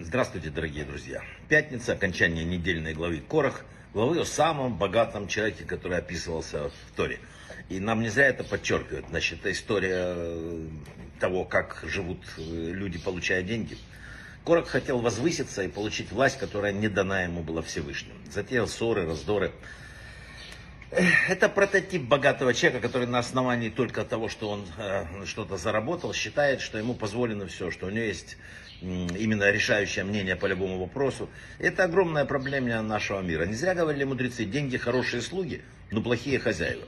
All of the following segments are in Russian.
Здравствуйте, дорогие друзья. Пятница, окончание недельной главы Корах, главы о самом богатом человеке, который описывался в Торе. И нам не зря это подчеркивают. Значит, это история э, того, как живут э, люди, получая деньги. Корах хотел возвыситься и получить власть, которая не дана ему была Всевышним. Затеял ссоры, раздоры. Это прототип богатого человека, который на основании только того, что он э, что-то заработал, считает, что ему позволено все, что у него есть именно решающее мнение по любому вопросу. Это огромная проблема нашего мира. Не зря говорили мудрецы, деньги хорошие слуги, но плохие хозяева.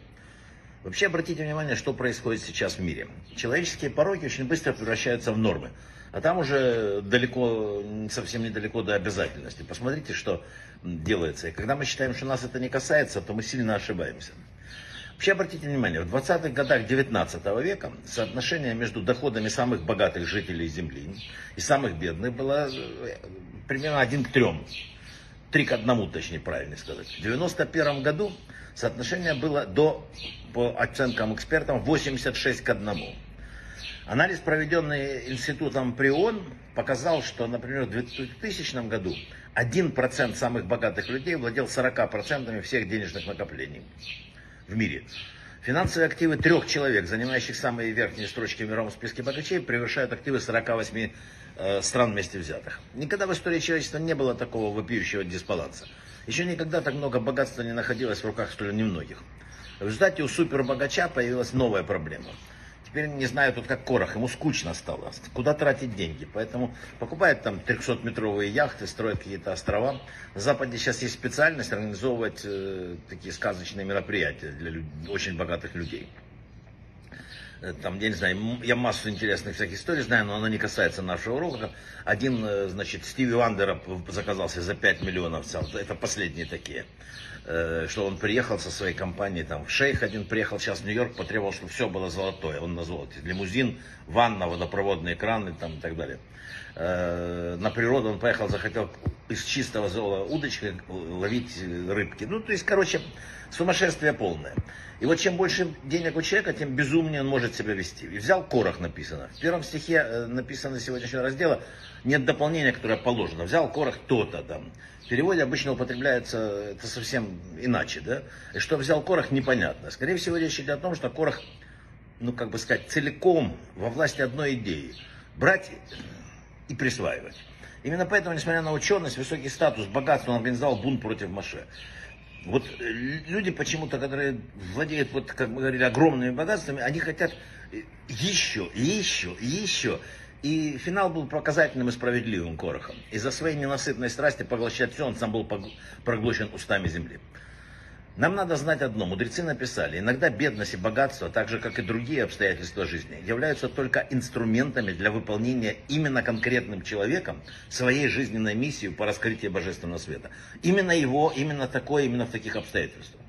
Вообще обратите внимание, что происходит сейчас в мире. Человеческие пороки очень быстро превращаются в нормы. А там уже далеко, совсем недалеко до обязательности. Посмотрите, что делается. И когда мы считаем, что нас это не касается, то мы сильно ошибаемся. Вообще обратите внимание, в 20-х годах 19 века соотношение между доходами самых богатых жителей Земли и самых бедных было э, примерно один к трем. Три к одному, точнее правильно сказать. В 91 году соотношение было до, по оценкам экспертов, 86 к 1. Анализ, проведенный институтом Прион, показал, что, например, в 2000 году 1% самых богатых людей владел 40% всех денежных накоплений в мире. Финансовые активы трех человек, занимающих самые верхние строчки в мировом списке богачей, превышают активы 48 э, стран вместе взятых. Никогда в истории человечества не было такого вопиющего дисбаланса. Еще никогда так много богатства не находилось в руках столь немногих. В результате у супербогача появилась новая проблема – Теперь не знаю тут как Корох, ему скучно стало. Куда тратить деньги? Поэтому покупает там 300-метровые яхты, строят какие-то острова. На Западе сейчас есть специальность организовывать э, такие сказочные мероприятия для люд... очень богатых людей. Э, там, я не знаю, я массу интересных всяких историй знаю, но она не касается нашего урока. Один, э, значит, Стиви Вандера заказался за 5 миллионов, это последние такие. Э, что он приехал со своей компанией, там, шейх один приехал сейчас в Нью-Йорк, потребовал, чтобы все было золотое, он на золоте. Лимузин, ванна, водопроводные краны там и так далее. На природу он поехал, захотел из чистого золота удочкой ловить рыбки. Ну, то есть, короче, сумасшествие полное. И вот чем больше денег у человека, тем безумнее он может себя вести. И взял Корох написано. В первом стихе э, написано сегодняшнего раздела, нет дополнения, которое положено. Взял Корох то-то там. В переводе обычно употребляется это совсем иначе, да? И что взял Корох, непонятно. Скорее всего, речь идет о том, что Корох, ну, как бы сказать, целиком во власти одной идеи. Брать и присваивать. Именно поэтому, несмотря на ученость, высокий статус, богатство, он организовал бунт против Маше. Вот э, люди почему-то, которые владеют, вот, как мы говорили, огромными богатствами, они хотят еще, еще, еще. И финал был показательным и справедливым Корохом. Из-за своей ненасытной страсти поглощать все, он сам был проглощен устами земли. Нам надо знать одно. Мудрецы написали, иногда бедность и богатство, так же как и другие обстоятельства жизни, являются только инструментами для выполнения именно конкретным человеком своей жизненной миссии по раскрытию божественного света. Именно его, именно такое, именно в таких обстоятельствах.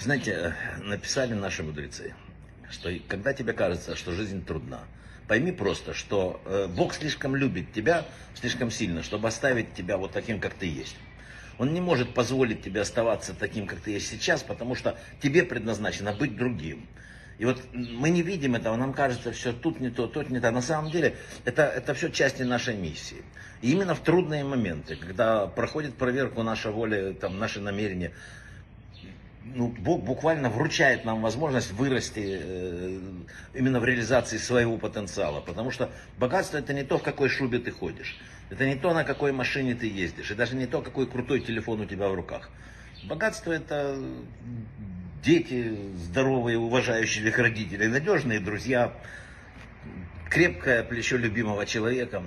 Знаете, написали наши мудрецы, что когда тебе кажется, что жизнь трудна, пойми просто, что э, Бог слишком любит тебя слишком сильно, чтобы оставить тебя вот таким, как ты есть. Он не может позволить тебе оставаться таким, как ты есть сейчас, потому что тебе предназначено быть другим. И вот мы не видим этого, нам кажется, все тут не то, тут не то. На самом деле это, это все части нашей миссии. И именно в трудные моменты, когда проходит проверку наша воля, там, наши намерения, ну, Бог буквально вручает нам возможность вырасти э, именно в реализации своего потенциала. Потому что богатство это не то, в какой шубе ты ходишь. Это не то, на какой машине ты ездишь. И даже не то, какой крутой телефон у тебя в руках. Богатство это дети, здоровые, уважающие их родителей, надежные друзья, крепкое плечо любимого человека.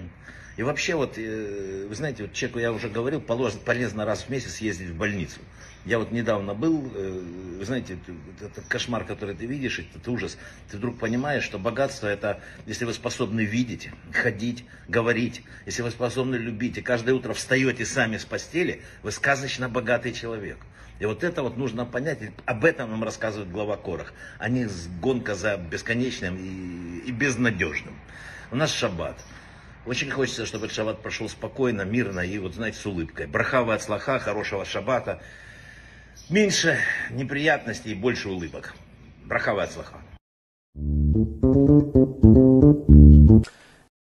И вообще, вот, э, вы знаете, вот человеку я уже говорил, полезно раз в месяц ездить в больницу. Я вот недавно был, э, вы знаете, этот кошмар, который ты видишь, этот ужас, ты вдруг понимаешь, что богатство это, если вы способны видеть, ходить, говорить, если вы способны любить, и каждое утро встаете сами с постели, вы сказочно богатый человек. И вот это вот нужно понять, об этом нам рассказывает глава Корах, а не гонка за бесконечным и, и безнадежным. У нас шаббат. Очень хочется, чтобы этот шаббат прошел спокойно, мирно и, вот знаете, с улыбкой. Брахава от слаха, хорошего шаббата. Меньше неприятностей и больше улыбок. Брахава от слаха.